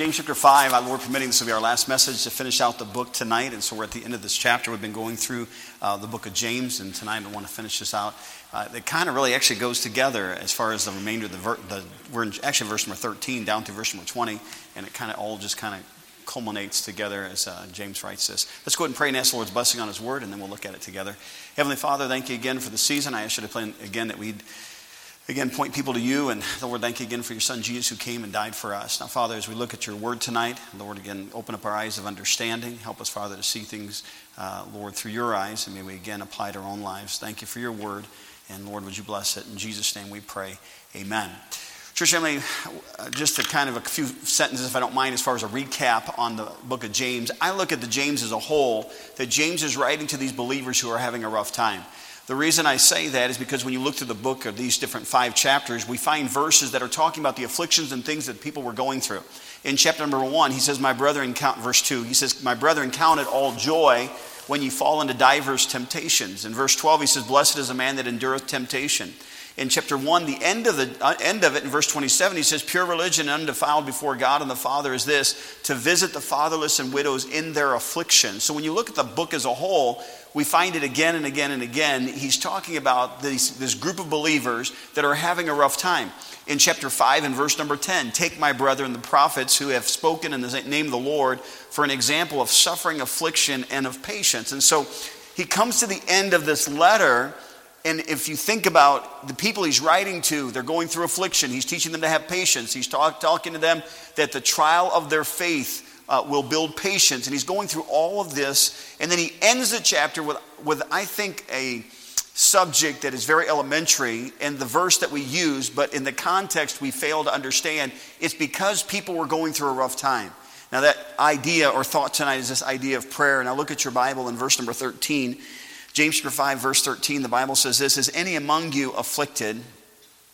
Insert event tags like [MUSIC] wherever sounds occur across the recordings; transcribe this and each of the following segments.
James chapter 5, our Lord permitting, this will be our last message to finish out the book tonight. And so we're at the end of this chapter. We've been going through uh, the book of James, and tonight I want to finish this out. Uh, it kind of really actually goes together as far as the remainder of the, ver- the we're in actually verse number 13 down to verse number 20, and it kind of all just kind of culminates together as uh, James writes this. Let's go ahead and pray and ask the Lord's blessing on his word, and then we'll look at it together. Heavenly Father, thank you again for the season. I ask you to pray again that we'd again point people to you. And Lord, thank you again for your son Jesus who came and died for us. Now, Father, as we look at your word tonight, Lord, again, open up our eyes of understanding. Help us, Father, to see things, uh, Lord, through your eyes. And may we again apply to our own lives. Thank you for your word. And Lord, would you bless it? In Jesus' name we pray. Amen. Church family, uh, just a kind of a few sentences, if I don't mind, as far as a recap on the book of James. I look at the James as a whole, that James is writing to these believers who are having a rough time. The reason I say that is because when you look through the book of these different five chapters, we find verses that are talking about the afflictions and things that people were going through. In chapter number one, he says, My brethren, count, verse two, he says, My brethren, count it all joy when you fall into divers temptations. In verse 12, he says, Blessed is a man that endureth temptation. In chapter 1, the end of, the, uh, end of it, in verse 27, he says, Pure religion undefiled before God and the Father is this, to visit the fatherless and widows in their affliction. So when you look at the book as a whole, we find it again and again and again. He's talking about this group of believers that are having a rough time. In chapter 5 and verse number 10, take my brethren, the prophets who have spoken in the name of the Lord for an example of suffering, affliction, and of patience. And so he comes to the end of this letter. And if you think about the people he's writing to, they're going through affliction. He's teaching them to have patience. He's talk, talking to them that the trial of their faith uh, will build patience. And he's going through all of this. And then he ends the chapter with, with, I think, a subject that is very elementary and the verse that we use, but in the context we fail to understand. It's because people were going through a rough time. Now, that idea or thought tonight is this idea of prayer. Now, look at your Bible in verse number 13. James chapter 5, verse 13, the Bible says this Is any among you afflicted?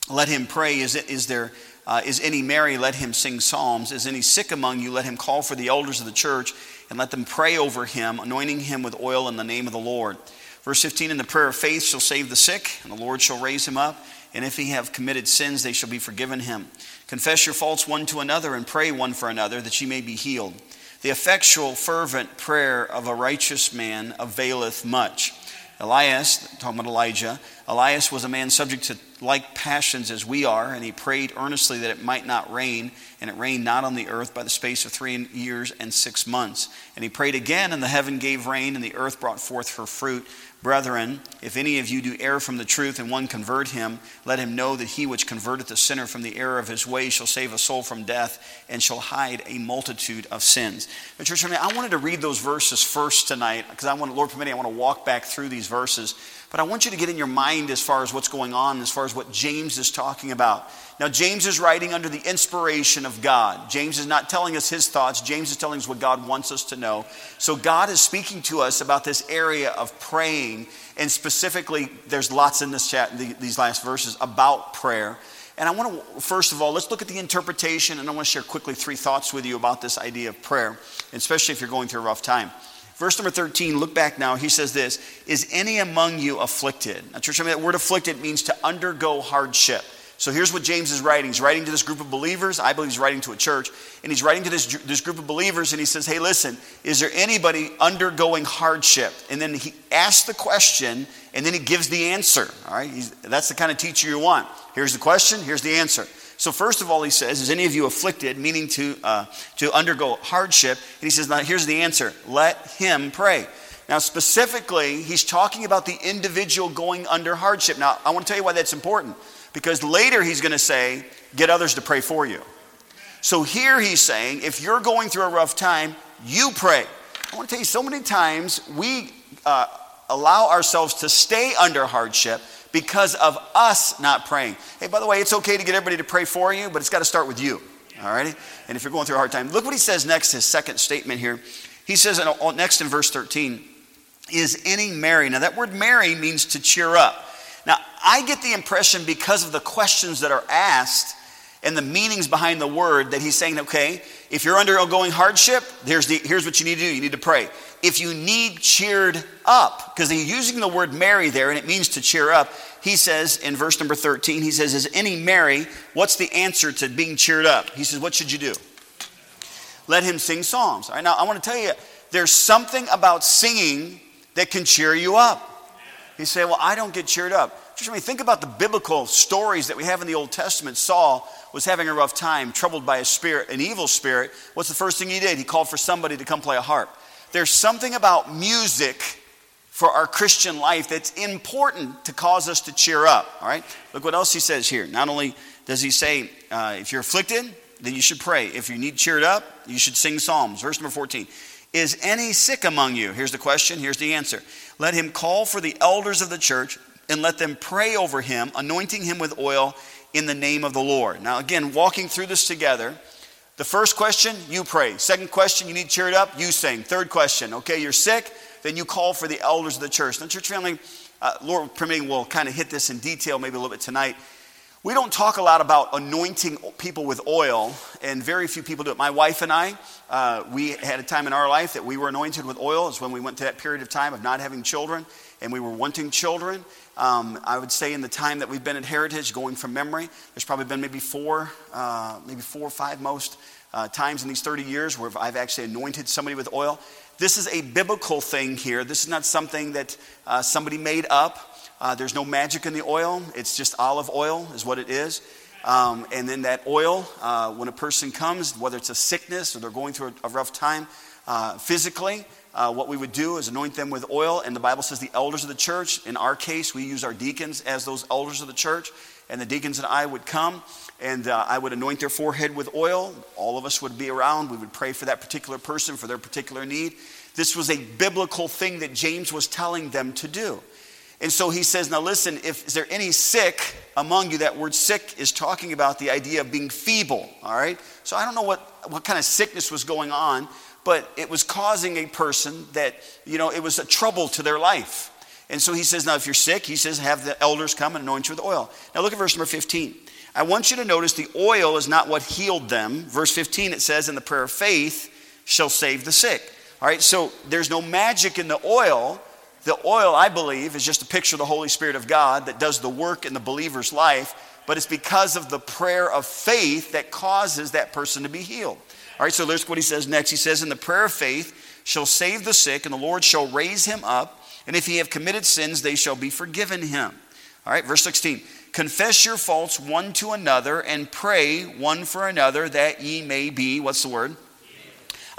Let him pray. Is, it, is there uh, is any merry, let him sing psalms. Is any sick among you, let him call for the elders of the church and let them pray over him, anointing him with oil in the name of the Lord. Verse 15 And the prayer of faith shall save the sick, and the Lord shall raise him up. And if he have committed sins, they shall be forgiven him. Confess your faults one to another and pray one for another that ye may be healed. The effectual, fervent prayer of a righteous man availeth much. Elias, talking about Elijah, Elias was a man subject to like passions as we are, and he prayed earnestly that it might not rain, and it rained not on the earth by the space of three years and six months. And he prayed again, and the heaven gave rain, and the earth brought forth her fruit. Brethren, if any of you do err from the truth and one convert him, let him know that he which converteth a sinner from the error of his way shall save a soul from death and shall hide a multitude of sins. But church, I wanted to read those verses first tonight because I want, Lord permitting, I want to walk back through these verses but I want you to get in your mind as far as what's going on, as far as what James is talking about. Now, James is writing under the inspiration of God. James is not telling us his thoughts, James is telling us what God wants us to know. So, God is speaking to us about this area of praying, and specifically, there's lots in this chat, these last verses about prayer. And I want to, first of all, let's look at the interpretation, and I want to share quickly three thoughts with you about this idea of prayer, especially if you're going through a rough time. Verse number 13, look back now. He says this Is any among you afflicted? Now, church, I mean, that word afflicted means to undergo hardship. So here's what James is writing. He's writing to this group of believers. I believe he's writing to a church. And he's writing to this, this group of believers and he says, Hey, listen, is there anybody undergoing hardship? And then he asks the question and then he gives the answer. All right? He's, that's the kind of teacher you want. Here's the question, here's the answer. So, first of all, he says, Is any of you afflicted, meaning to, uh, to undergo hardship? And he says, Now, here's the answer let him pray. Now, specifically, he's talking about the individual going under hardship. Now, I want to tell you why that's important. Because later he's going to say, Get others to pray for you. So, here he's saying, If you're going through a rough time, you pray. I want to tell you, so many times we uh, allow ourselves to stay under hardship because of us not praying. Hey, by the way, it's okay to get everybody to pray for you, but it's got to start with you. All righty? And if you're going through a hard time, look what he says next, his second statement here. He says uh, next in verse 13, is any merry? Now, that word merry means to cheer up. Now, I get the impression because of the questions that are asked and the meanings behind the word that he's saying, okay, if you're undergoing hardship, here's, the, here's what you need to do you need to pray if you need cheered up, because he's using the word merry there and it means to cheer up, he says in verse number 13, he says, Is any merry? What's the answer to being cheered up? He says, What should you do? let him sing psalms. All right, now I want to tell you, there's something about singing that can cheer you up. You say, well, I don't get cheered up. Just I mean, think about the biblical stories that we have in the Old Testament. Saul was having a rough time, troubled by a spirit, an evil spirit. What's the first thing he did? He called for somebody to come play a harp. There's something about music for our Christian life that's important to cause us to cheer up. All right? Look what else he says here. Not only does he say, uh, if you're afflicted, then you should pray. If you need cheered up, you should sing psalms. Verse number 14. Is any sick among you? Here's the question, here's the answer. Let him call for the elders of the church and let them pray over him, anointing him with oil in the name of the Lord. Now, again, walking through this together, the first question, you pray. Second question, you need cheered up, you sing. Third question, okay, you're sick, then you call for the elders of the church. Now, church family, uh, Lord permitting, we'll kind of hit this in detail maybe a little bit tonight. We don't talk a lot about anointing people with oil, and very few people do it. My wife and I, uh, we had a time in our life that we were anointed with oil. It's when we went to that period of time of not having children, and we were wanting children. Um, I would say in the time that we've been at Heritage, going from memory, there's probably been maybe four, uh, maybe four or five most uh, times in these 30 years where I've actually anointed somebody with oil. This is a biblical thing here. This is not something that uh, somebody made up. Uh, there's no magic in the oil, it's just olive oil, is what it is. Um, and then that oil, uh, when a person comes, whether it's a sickness or they're going through a, a rough time uh, physically, uh, what we would do is anoint them with oil. And the Bible says the elders of the church, in our case, we use our deacons as those elders of the church. And the deacons and I would come and uh, I would anoint their forehead with oil. All of us would be around. We would pray for that particular person for their particular need. This was a biblical thing that James was telling them to do. And so he says, Now listen, if is there any sick among you? That word sick is talking about the idea of being feeble, all right? So I don't know what, what kind of sickness was going on, but it was causing a person that, you know, it was a trouble to their life. And so he says, Now if you're sick, he says, have the elders come and anoint you with oil. Now look at verse number 15. I want you to notice the oil is not what healed them. Verse 15, it says, In the prayer of faith shall save the sick. All right, so there's no magic in the oil the oil, I believe, is just a picture of the Holy Spirit of God that does the work in the believer's life, but it's because of the prayer of faith that causes that person to be healed. All right, so there's what he says next. He says, In the prayer of faith shall save the sick, and the Lord shall raise him up, and if he have committed sins, they shall be forgiven him. All right, verse 16. Confess your faults one to another and pray one for another that ye may be, what's the word?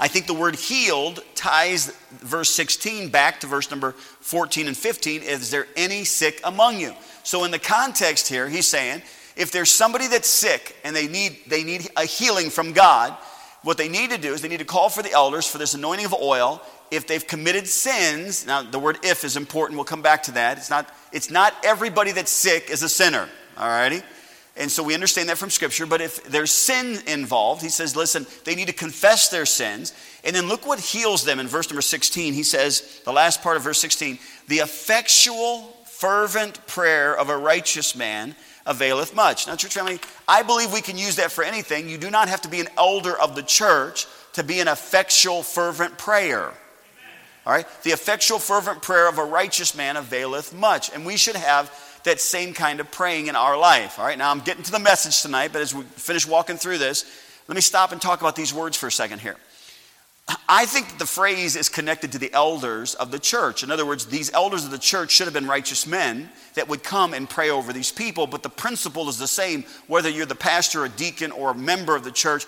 I think the word healed ties verse 16 back to verse number 14 and 15. Is there any sick among you? So, in the context here, he's saying, if there's somebody that's sick and they need, they need a healing from God, what they need to do is they need to call for the elders for this anointing of oil. If they've committed sins, now the word if is important, we'll come back to that. It's not, it's not everybody that's sick is a sinner, all righty? And so we understand that from Scripture. But if there's sin involved, he says, listen, they need to confess their sins. And then look what heals them in verse number 16. He says, the last part of verse 16, the effectual, fervent prayer of a righteous man availeth much. Now, church family, I believe we can use that for anything. You do not have to be an elder of the church to be an effectual, fervent prayer. All right? The effectual, fervent prayer of a righteous man availeth much. And we should have that same kind of praying in our life. All right, now I'm getting to the message tonight, but as we finish walking through this, let me stop and talk about these words for a second here. I think the phrase is connected to the elders of the church. In other words, these elders of the church should have been righteous men that would come and pray over these people, but the principle is the same whether you're the pastor, a deacon, or a member of the church.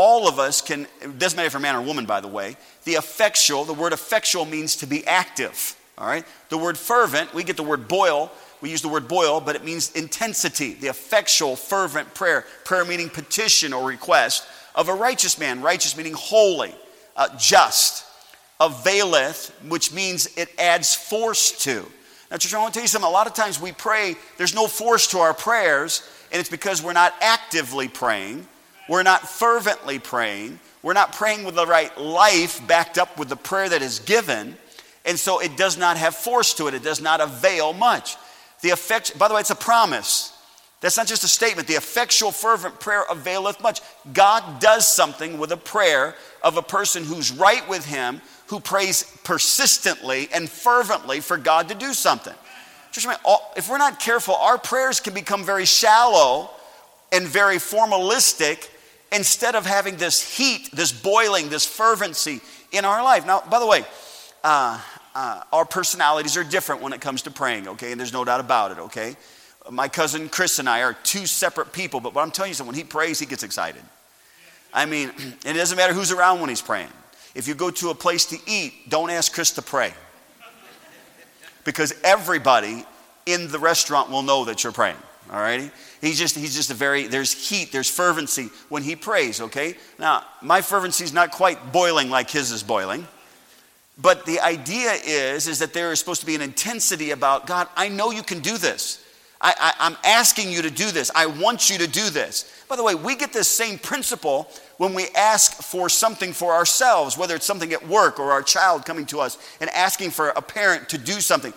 All of us can, it doesn't matter if you're a man or woman, by the way. The effectual, the word effectual means to be active. All right? The word fervent, we get the word boil, we use the word boil, but it means intensity, the effectual, fervent prayer. Prayer meaning petition or request of a righteous man, righteous meaning holy, uh, just, availeth, which means it adds force to. Now, church, I want to tell you something. A lot of times we pray, there's no force to our prayers, and it's because we're not actively praying, we're not fervently praying, we're not praying with the right life backed up with the prayer that is given, and so it does not have force to it. It does not avail much. The effect, by the way, it's a promise. That's not just a statement. The effectual, fervent prayer availeth much. God does something with a prayer of a person who's right with Him, who prays persistently and fervently for God to do something. If we're not careful, our prayers can become very shallow and very formalistic, instead of having this heat, this boiling, this fervency in our life. Now, by the way, uh, uh, our personalities are different when it comes to praying, okay? And there's no doubt about it, okay? My cousin Chris and I are two separate people, but what I'm telling you is when he prays, he gets excited. I mean, [CLEARS THROAT] it doesn't matter who's around when he's praying. If you go to a place to eat, don't ask Chris to pray. Because everybody in the restaurant will know that you're praying. All righty? He's just, he's just a very, there's heat, there's fervency when he prays, okay? Now, my fervency is not quite boiling like his is boiling. But the idea is, is that there is supposed to be an intensity about, God, I know you can do this. I, I, I'm asking you to do this. I want you to do this. By the way, we get this same principle when we ask for something for ourselves, whether it's something at work or our child coming to us and asking for a parent to do something.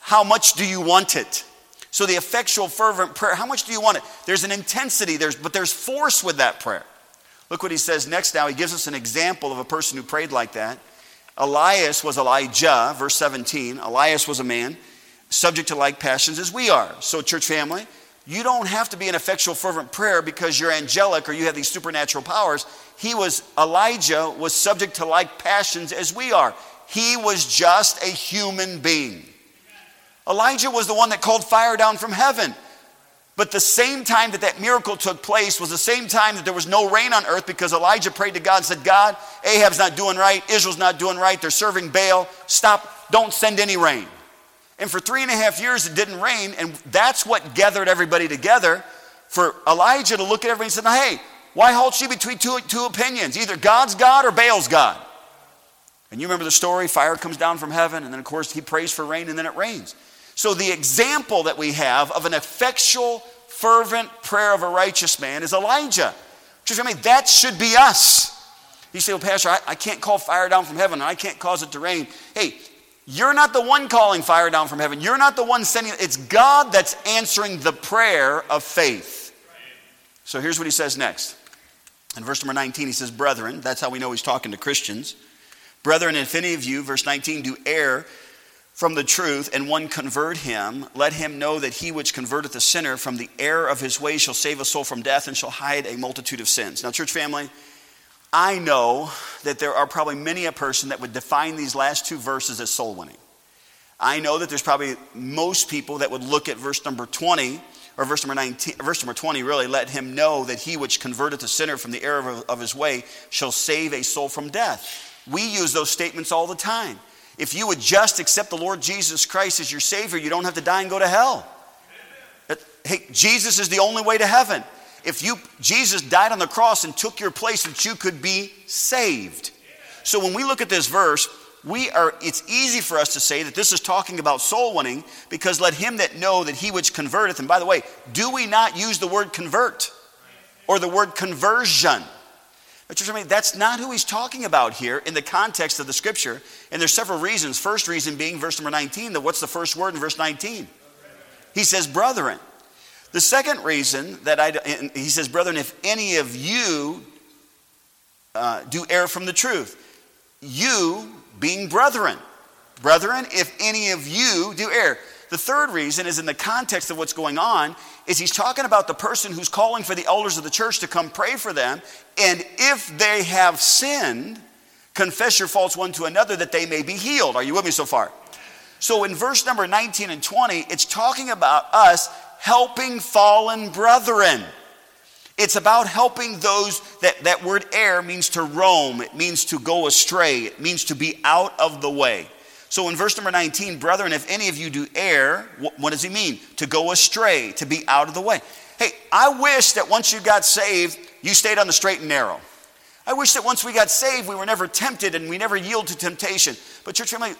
How much do you want it? So the effectual, fervent prayer, how much do you want it? There's an intensity, there's, but there's force with that prayer. Look what he says next now. He gives us an example of a person who prayed like that. Elias was Elijah, verse 17. Elias was a man subject to like passions as we are. So, church family, you don't have to be an effectual, fervent prayer because you're angelic or you have these supernatural powers. He was, Elijah was subject to like passions as we are. He was just a human being. Elijah was the one that called fire down from heaven. But the same time that that miracle took place was the same time that there was no rain on earth because Elijah prayed to God and said, God, Ahab's not doing right, Israel's not doing right, they're serving Baal. Stop, don't send any rain. And for three and a half years, it didn't rain, and that's what gathered everybody together for Elijah to look at everybody and say, Hey, why halt she between two, two opinions? Either God's God or Baal's God. And you remember the story fire comes down from heaven, and then, of course, he prays for rain, and then it rains. So, the example that we have of an effectual, fervent prayer of a righteous man is Elijah. I mean, that should be us. You say, Well, Pastor, I, I can't call fire down from heaven and I can't cause it to rain. Hey, you're not the one calling fire down from heaven. You're not the one sending it. It's God that's answering the prayer of faith. So here's what he says next. In verse number 19, he says, Brethren, that's how we know he's talking to Christians. Brethren, if any of you, verse 19, do err from the truth, and one convert him, let him know that he which converteth a sinner from the error of his way shall save a soul from death and shall hide a multitude of sins. Now, church family, I know that there are probably many a person that would define these last two verses as soul winning. I know that there's probably most people that would look at verse number 20 or verse number 19 verse number 20 really let him know that he which converteth a sinner from the error of, of his way shall save a soul from death. We use those statements all the time. If you would just accept the Lord Jesus Christ as your Savior, you don't have to die and go to hell. Hey, Jesus is the only way to heaven. If you Jesus died on the cross and took your place that you could be saved. So when we look at this verse, we are it's easy for us to say that this is talking about soul winning because let him that know that he which converteth and by the way, do we not use the word convert or the word conversion? But I mean, that's not who he's talking about here in the context of the scripture. And there's several reasons. First reason being verse number 19, that what's the first word in verse 19? He says, brethren. The second reason that I, he says, brethren, if any of you uh, do err from the truth, you being brethren. Brethren, if any of you do err. The third reason is in the context of what's going on, is he's talking about the person who's calling for the elders of the church to come pray for them. And if they have sinned, confess your faults one to another that they may be healed. Are you with me so far? So in verse number 19 and 20, it's talking about us helping fallen brethren. It's about helping those that that word err means to roam, it means to go astray, it means to be out of the way. So in verse number 19, brethren, if any of you do err, what does he mean? To go astray, to be out of the way. Hey, I wish that once you got saved, you stayed on the straight and narrow. I wish that once we got saved, we were never tempted and we never yield to temptation. But church family,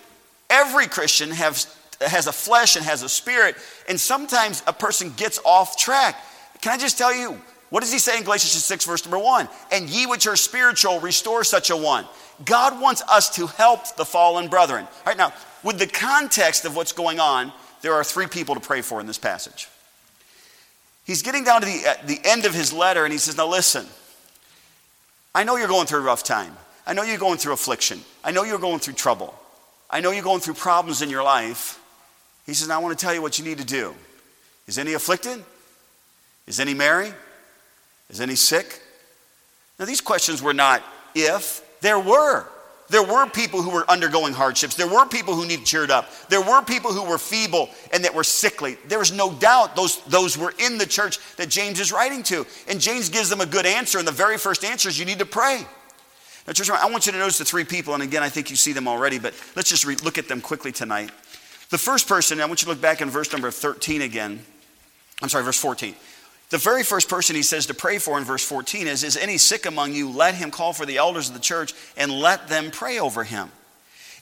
every Christian has, has a flesh and has a spirit, and sometimes a person gets off track. Can I just tell you, what does he say in Galatians 6, verse number 1? And ye which are spiritual, restore such a one. God wants us to help the fallen brethren. All right, now, with the context of what's going on, there are three people to pray for in this passage. He's getting down to the, uh, the end of his letter and he says, Now listen, I know you're going through a rough time. I know you're going through affliction. I know you're going through trouble. I know you're going through problems in your life. He says, Now I want to tell you what you need to do. Is any afflicted? Is any merry? Is any sick? Now, these questions were not if, there were. There were people who were undergoing hardships. There were people who needed cheered up. There were people who were feeble and that were sickly. There was no doubt those, those were in the church that James is writing to. And James gives them a good answer. And the very first answer is you need to pray. Now, church, I want you to notice the three people. And again, I think you see them already, but let's just re- look at them quickly tonight. The first person, I want you to look back in verse number 13 again. I'm sorry, verse 14. The very first person he says to pray for in verse 14 is Is any sick among you? Let him call for the elders of the church and let them pray over him.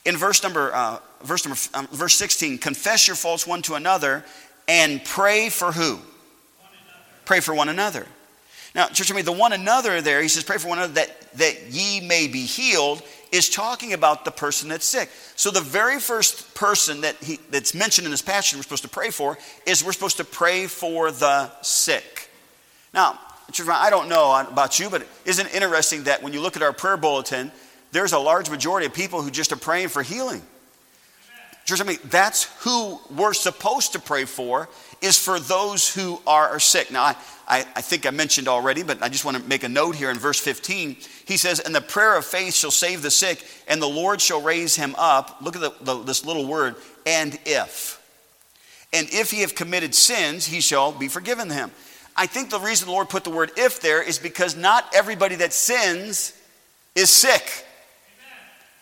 In verse number, uh, verse, number um, verse 16, confess your faults one to another and pray for who? Pray for one another. Now, church, I mean, the one another there, he says, pray for one another that, that ye may be healed, is talking about the person that's sick. So the very first person that he, that's mentioned in this passage we're supposed to pray for is we're supposed to pray for the sick. Now, I don't know about you, but isn't it interesting that when you look at our prayer bulletin, there's a large majority of people who just are praying for healing. Church, I mean, that's who we're supposed to pray for, is for those who are sick. Now, I, I, I think I mentioned already, but I just want to make a note here in verse 15. He says, And the prayer of faith shall save the sick, and the Lord shall raise him up. Look at the, the, this little word, and if. And if he have committed sins, he shall be forgiven him. I think the reason the Lord put the word if there is because not everybody that sins is sick.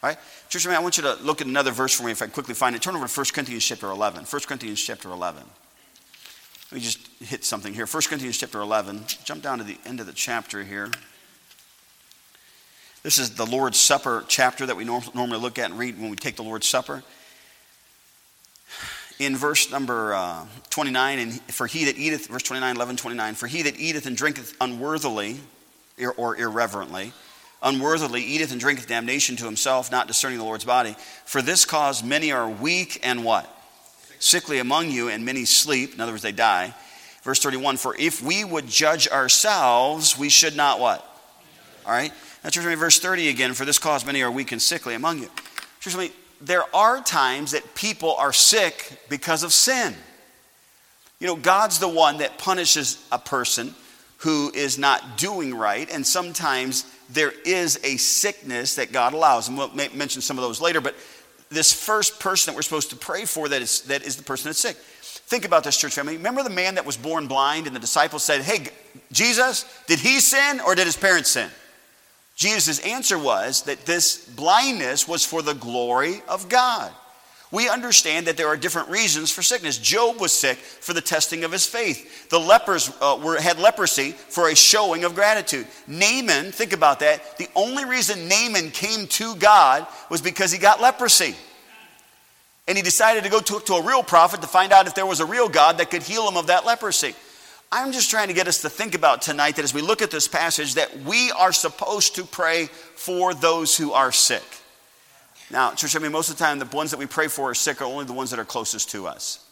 All right? Church, I want you to look at another verse for me if I can quickly find it. Turn over to 1 Corinthians chapter 11. 1 Corinthians chapter 11. Let me just hit something here. 1 Corinthians chapter 11. Jump down to the end of the chapter here. This is the Lord's Supper chapter that we normally look at and read when we take the Lord's Supper. In verse number uh, 29, and for he that eateth, verse 29, 11, 29, for he that eateth and drinketh unworthily or irreverently, unworthily eateth and drinketh damnation to himself, not discerning the Lord's body. For this cause many are weak and what? sickly among you, and many sleep. In other words, they die. Verse 31 For if we would judge ourselves, we should not what? All right? Now, church, me, verse 30 again. For this cause many are weak and sickly among you. Church, there are times that people are sick because of sin. You know, God's the one that punishes a person who is not doing right, and sometimes there is a sickness that God allows. And we'll mention some of those later, but this first person that we're supposed to pray for that is, that is the person that's sick. Think about this, church family. Remember the man that was born blind, and the disciples said, Hey, Jesus, did he sin or did his parents sin? Jesus' answer was that this blindness was for the glory of God we understand that there are different reasons for sickness. Job was sick for the testing of his faith. The lepers uh, were, had leprosy for a showing of gratitude. Naaman, think about that. The only reason Naaman came to God was because he got leprosy. And he decided to go to, to a real prophet to find out if there was a real God that could heal him of that leprosy. I'm just trying to get us to think about tonight that as we look at this passage, that we are supposed to pray for those who are sick. Now, church, I mean, most of the time, the ones that we pray for are sick are only the ones that are closest to us.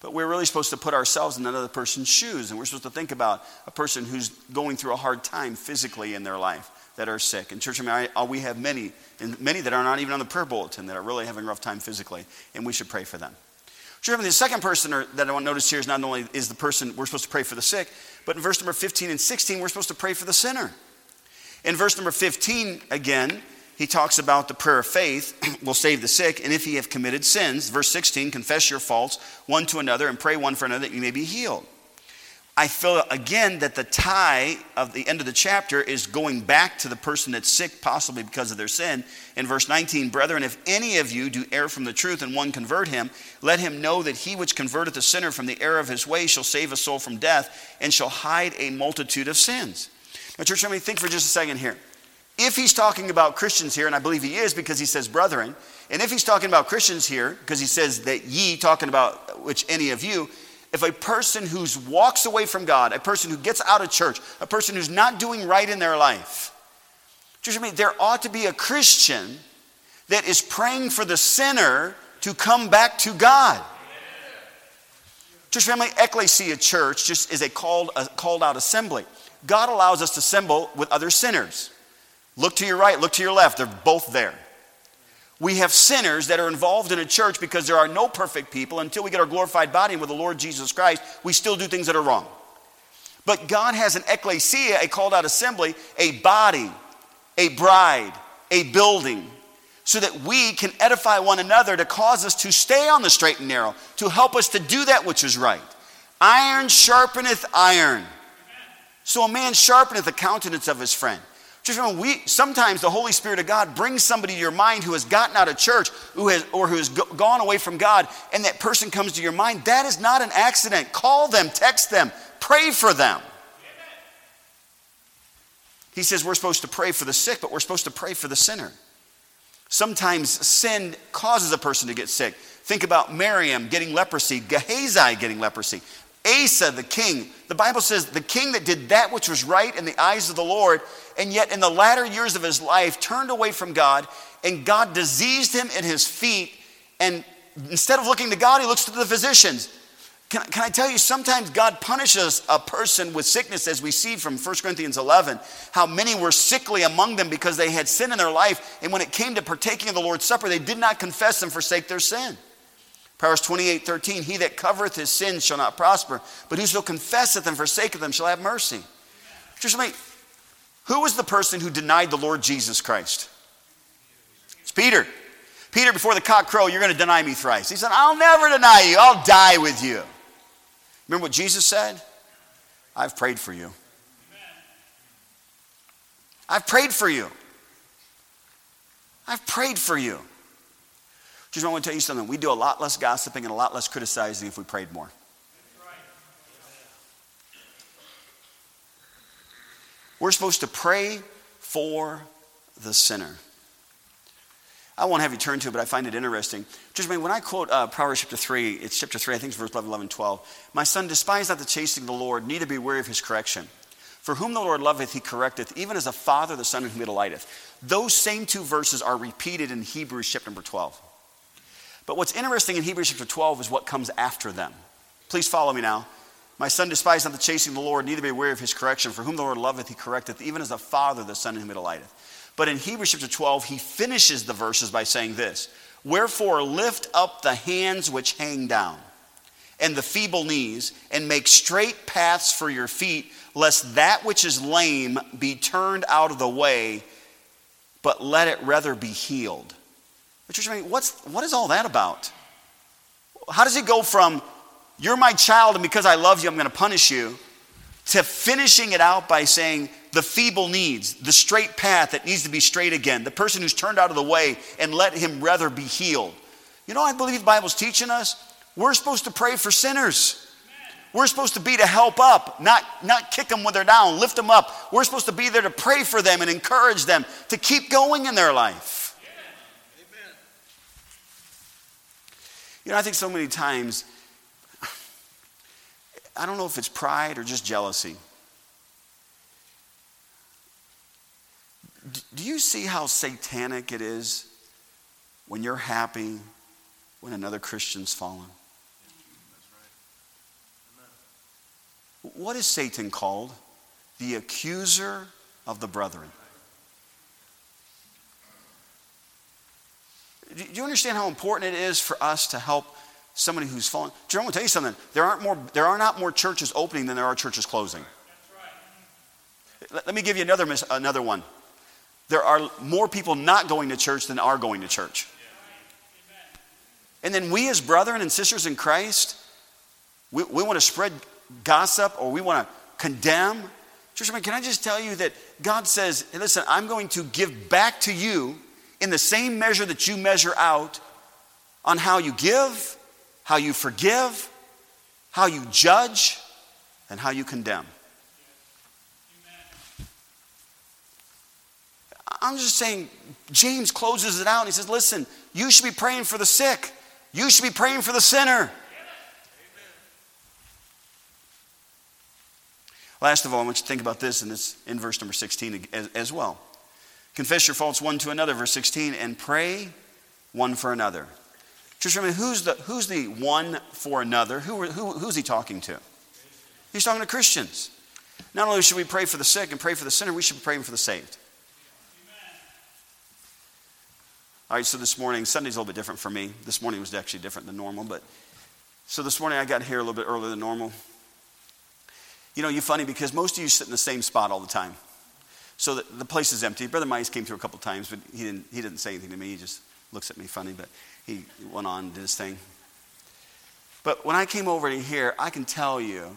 But we're really supposed to put ourselves in another person's shoes, and we're supposed to think about a person who's going through a hard time physically in their life that are sick. And church, I mean, I, uh, we have many, and many that are not even on the prayer bulletin that are really having a rough time physically, and we should pray for them. Church, I mean, the second person that I want to notice here is not only is the person we're supposed to pray for the sick, but in verse number 15 and 16, we're supposed to pray for the sinner. In verse number 15, again, he talks about the prayer of faith [CLEARS THROAT] will save the sick, and if ye have committed sins, verse 16, confess your faults one to another and pray one for another that you may be healed. I feel again that the tie of the end of the chapter is going back to the person that's sick, possibly because of their sin. In verse 19, brethren, if any of you do err from the truth and one convert him, let him know that he which converteth a sinner from the error of his way shall save a soul from death and shall hide a multitude of sins. Now, church, let me think for just a second here. If he's talking about Christians here, and I believe he is because he says brethren, and if he's talking about Christians here, because he says that ye, talking about which any of you, if a person who walks away from God, a person who gets out of church, a person who's not doing right in their life, just me, there ought to be a Christian that is praying for the sinner to come back to God. Church family, Ecclesia Church just is a called, a called out assembly. God allows us to assemble with other sinners. Look to your right, look to your left, they're both there. We have sinners that are involved in a church because there are no perfect people. Until we get our glorified body with the Lord Jesus Christ, we still do things that are wrong. But God has an ecclesia, a called out assembly, a body, a bride, a building, so that we can edify one another to cause us to stay on the straight and narrow, to help us to do that which is right. Iron sharpeneth iron. So a man sharpeneth the countenance of his friend. We, sometimes the Holy Spirit of God brings somebody to your mind who has gotten out of church who has, or who has go, gone away from God, and that person comes to your mind. That is not an accident. Call them, text them, pray for them. He says we're supposed to pray for the sick, but we're supposed to pray for the sinner. Sometimes sin causes a person to get sick. Think about Miriam getting leprosy, Gehazi getting leprosy, Asa, the king. The Bible says the king that did that which was right in the eyes of the Lord, and yet in the latter years of his life turned away from God, and God diseased him in his feet. And instead of looking to God, he looks to the physicians. Can, can I tell you, sometimes God punishes a person with sickness, as we see from 1 Corinthians 11, how many were sickly among them because they had sin in their life, and when it came to partaking of the Lord's Supper, they did not confess and forsake their sin. Proverbs 28 13, he that covereth his sins shall not prosper, but whoso confesseth and forsaketh them shall have mercy. Just me, who was the person who denied the Lord Jesus Christ? It's Peter. Peter, before the cock crow, you're going to deny me thrice. He said, I'll never deny you, I'll die with you. Remember what Jesus said? I've prayed for you. I've prayed for you. I've prayed for you. Just want to tell you something. We do a lot less gossiping and a lot less criticizing if we prayed more. We're supposed to pray for the sinner. I won't have you turn to it, but I find it interesting. Just when I quote uh, Proverbs chapter 3, it's chapter 3, I think it's verse 11, 11, 12. My son, despise not the chastening of the Lord, neither be weary of his correction. For whom the Lord loveth, he correcteth, even as a father the son in whom he delighteth. Those same two verses are repeated in Hebrews chapter number 12. But what's interesting in Hebrews chapter 12 is what comes after them. Please follow me now. My son, despise not the chasing of the Lord, neither be weary of his correction. For whom the Lord loveth, he correcteth, even as a father the son in whom he delighteth. But in Hebrews chapter 12, he finishes the verses by saying this Wherefore lift up the hands which hang down, and the feeble knees, and make straight paths for your feet, lest that which is lame be turned out of the way, but let it rather be healed. Mean, what's, what is all that about? How does it go from, you're my child, and because I love you, I'm going to punish you, to finishing it out by saying, the feeble needs, the straight path that needs to be straight again, the person who's turned out of the way, and let him rather be healed. You know, I believe the Bible's teaching us we're supposed to pray for sinners. We're supposed to be to help up, not, not kick them when they're down, lift them up. We're supposed to be there to pray for them and encourage them to keep going in their life. Amen. You know, I think so many times, I don't know if it's pride or just jealousy. Do you see how satanic it is when you're happy when another Christian's fallen? What is Satan called? The accuser of the brethren. Do you understand how important it is for us to help somebody who's fallen? Jerome, to tell you something. There, aren't more, there are not more churches opening than there are churches closing. Let me give you another, another one there are more people not going to church than are going to church. And then we, as brethren and sisters in Christ, we, we want to spread gossip or we want to condemn. Church, can I just tell you that God says, hey, listen, I'm going to give back to you in the same measure that you measure out on how you give, how you forgive, how you judge, and how you condemn. I'm just saying, James closes it out and he says, Listen, you should be praying for the sick, you should be praying for the sinner. Last of all, I want you to think about this, and it's in verse number 16 as, as well. Confess your faults one to another, verse 16, and pray one for another. Just remember, who's the, who's the one for another? Who, who, who's he talking to? He's talking to Christians. Not only should we pray for the sick and pray for the sinner, we should be praying for the saved. All right, so this morning, Sunday's a little bit different for me. This morning was actually different than normal, but so this morning I got here a little bit earlier than normal. You know, you're funny because most of you sit in the same spot all the time. So the, the place is empty. Brother Mice came through a couple times, but he didn't, he didn't say anything to me. He just looks at me funny, but he went on and did his thing. But when I came over to here, I can tell you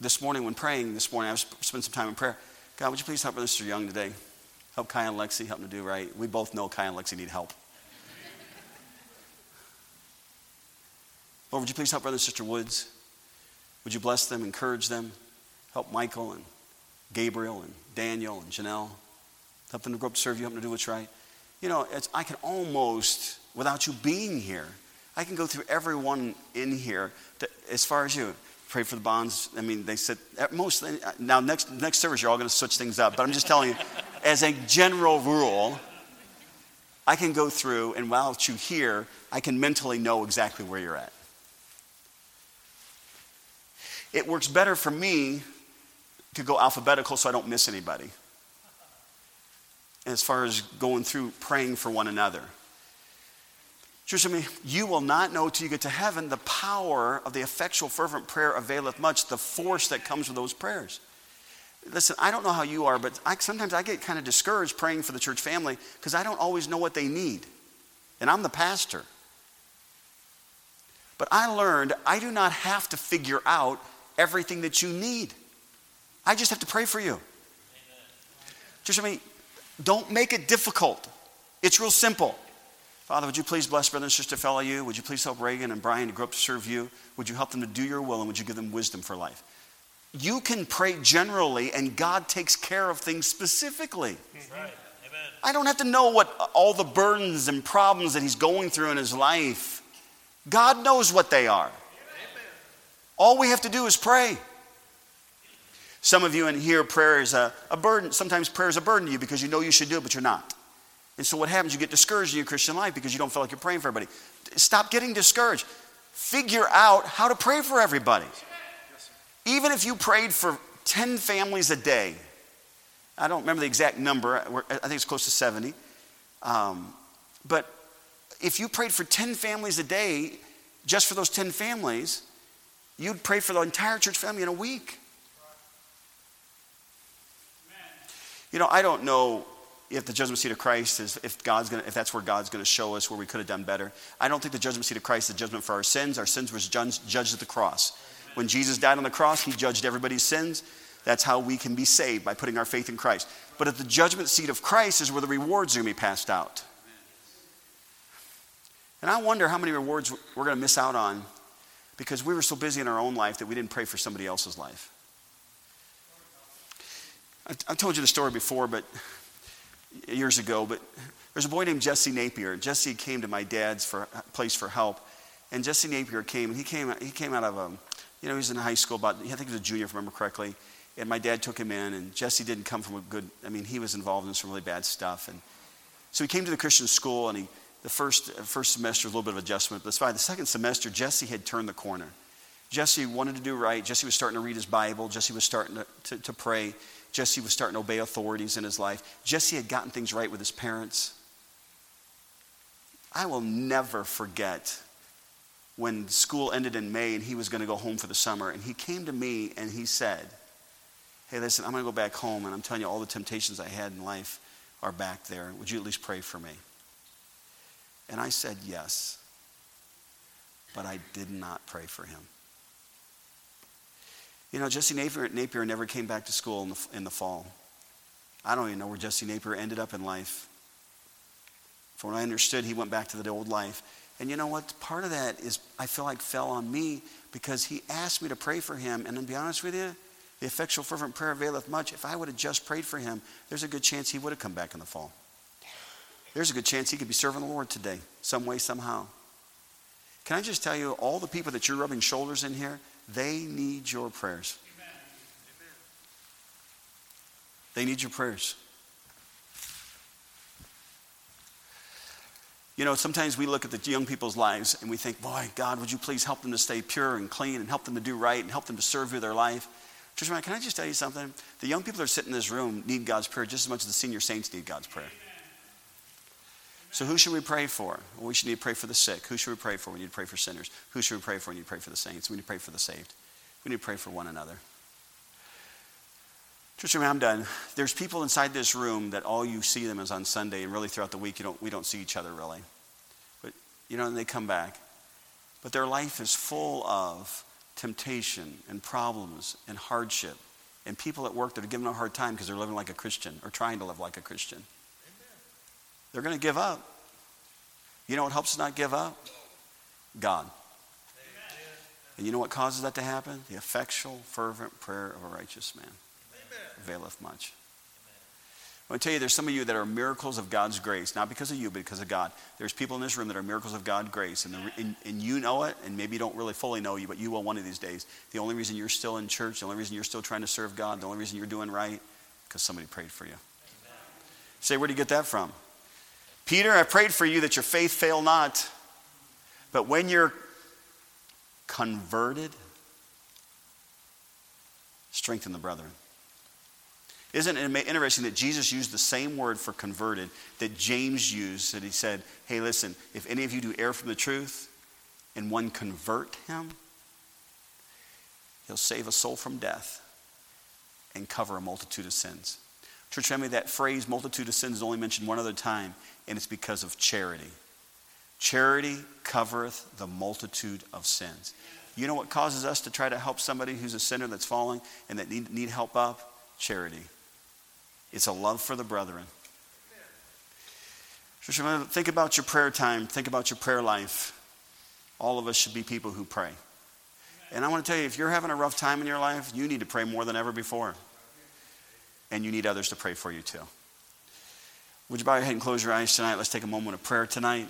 this morning when praying, this morning I spent some time in prayer. God, would you please help Brother Mr. Young today? Help Kai and Lexi, help them to do right. We both know Kai and Lexi need help. Lord, would you please help Brother and Sister Woods? Would you bless them, encourage them, help Michael and Gabriel and Daniel and Janelle, helping to grow up to serve you, helping to do what's right. You know, I can almost, without you being here, I can go through everyone in here as far as you pray for the bonds. I mean, they said at most. Now, next next service, you're all going to switch things up. But I'm just telling you, [LAUGHS] as a general rule, I can go through, and while you here, I can mentally know exactly where you're at. It works better for me to go alphabetical so I don't miss anybody. As far as going through praying for one another. Church, I mean, you will not know till you get to heaven the power of the effectual, fervent prayer availeth much, the force that comes with those prayers. Listen, I don't know how you are, but I, sometimes I get kind of discouraged praying for the church family because I don't always know what they need. And I'm the pastor. But I learned I do not have to figure out everything that you need. I just have to pray for you. Just I mean, don't make it difficult. It's real simple. Father, would you please bless Brother and Sister Fellow you? Would you please help Reagan and Brian to grow up to serve you? Would you help them to do your will and would you give them wisdom for life? You can pray generally and God takes care of things specifically. Right. I don't have to know what all the burdens and problems that he's going through in his life. God knows what they are. All we have to do is pray. Some of you in here, prayer is a, a burden. Sometimes prayer is a burden to you because you know you should do it, but you're not. And so what happens? You get discouraged in your Christian life because you don't feel like you're praying for everybody. Stop getting discouraged. Figure out how to pray for everybody. Even if you prayed for 10 families a day, I don't remember the exact number, I think it's close to 70. Um, but if you prayed for 10 families a day, just for those 10 families, you'd pray for the entire church family in a week. You know, I don't know if the judgment seat of Christ is if God's gonna if that's where God's gonna show us where we could have done better. I don't think the judgment seat of Christ is judgment for our sins. Our sins was judged at the cross. When Jesus died on the cross, he judged everybody's sins. That's how we can be saved by putting our faith in Christ. But at the judgment seat of Christ is where the rewards are going to be passed out. And I wonder how many rewards we're going to miss out on because we were so busy in our own life that we didn't pray for somebody else's life. I've told you the story before, but years ago, but there's a boy named Jesse Napier. Jesse came to my dad's for, place for help, and Jesse Napier came, and he came, he came out of a, you know, he was in high school, about, I think he was a junior, if I remember correctly, and my dad took him in, and Jesse didn't come from a good, I mean, he was involved in some really bad stuff, and so he came to the Christian school, and he, the first, first semester was a little bit of adjustment, but fine. The second semester, Jesse had turned the corner. Jesse wanted to do right. Jesse was starting to read his Bible. Jesse was starting to, to, to pray. Jesse was starting to obey authorities in his life. Jesse had gotten things right with his parents. I will never forget when school ended in May and he was going to go home for the summer. And he came to me and he said, Hey, listen, I'm going to go back home and I'm telling you all the temptations I had in life are back there. Would you at least pray for me? And I said, Yes. But I did not pray for him. You know, Jesse Napier, Napier never came back to school in the, in the fall. I don't even know where Jesse Napier ended up in life. From what I understood, he went back to the old life. And you know what? Part of that is, I feel like, fell on me because he asked me to pray for him. And to be honest with you, the effectual, fervent prayer availeth much. If I would have just prayed for him, there's a good chance he would have come back in the fall. There's a good chance he could be serving the Lord today, some way, somehow. Can I just tell you, all the people that you're rubbing shoulders in here, they need your prayers. They need your prayers. You know, sometimes we look at the young people's lives and we think, boy, God, would you please help them to stay pure and clean and help them to do right and help them to serve you their life? Church, can I just tell you something? The young people that are sitting in this room need God's prayer just as much as the senior saints need God's prayer. So who should we pray for? Well, we should need to pray for the sick. Who should we pray for? We need to pray for sinners. Who should we pray for? We need to pray for the saints. We need to pray for the saved. We need to pray for one another. Church, I'm done. There's people inside this room that all you see them is on Sunday, and really throughout the week, you don't, we don't see each other really. But, you know, and they come back. But their life is full of temptation and problems and hardship and people at work that are giving them a hard time because they're living like a Christian or trying to live like a Christian. Amen. They're going to give up. You know what helps us not give up? God. Amen. And you know what causes that to happen? The effectual, fervent prayer of a righteous man availeth much. I want to tell you, there's some of you that are miracles of God's grace, not because of you, but because of God. There's people in this room that are miracles of God's grace, and, the, and, and, you know it, and maybe you don't really fully know you, but you will one of these days. The only reason you're still in church, the only reason you're still trying to serve God, the only reason you're doing right, because somebody prayed for you. Amen. Say, where do you get that from? Peter, I prayed for you that your faith fail not. But when you're converted, strengthen the brethren. Isn't it interesting that Jesus used the same word for converted that James used? That he said, Hey, listen, if any of you do err from the truth and one convert him, he'll save a soul from death and cover a multitude of sins. Church family, that phrase, multitude of sins, is only mentioned one other time, and it's because of charity. Charity covereth the multitude of sins. You know what causes us to try to help somebody who's a sinner that's falling and that need, need help up? Charity. It's a love for the brethren. So Think about your prayer time. Think about your prayer life. All of us should be people who pray. And I want to tell you, if you're having a rough time in your life, you need to pray more than ever before. And you need others to pray for you too. Would you bow your head and close your eyes tonight? Let's take a moment of prayer tonight.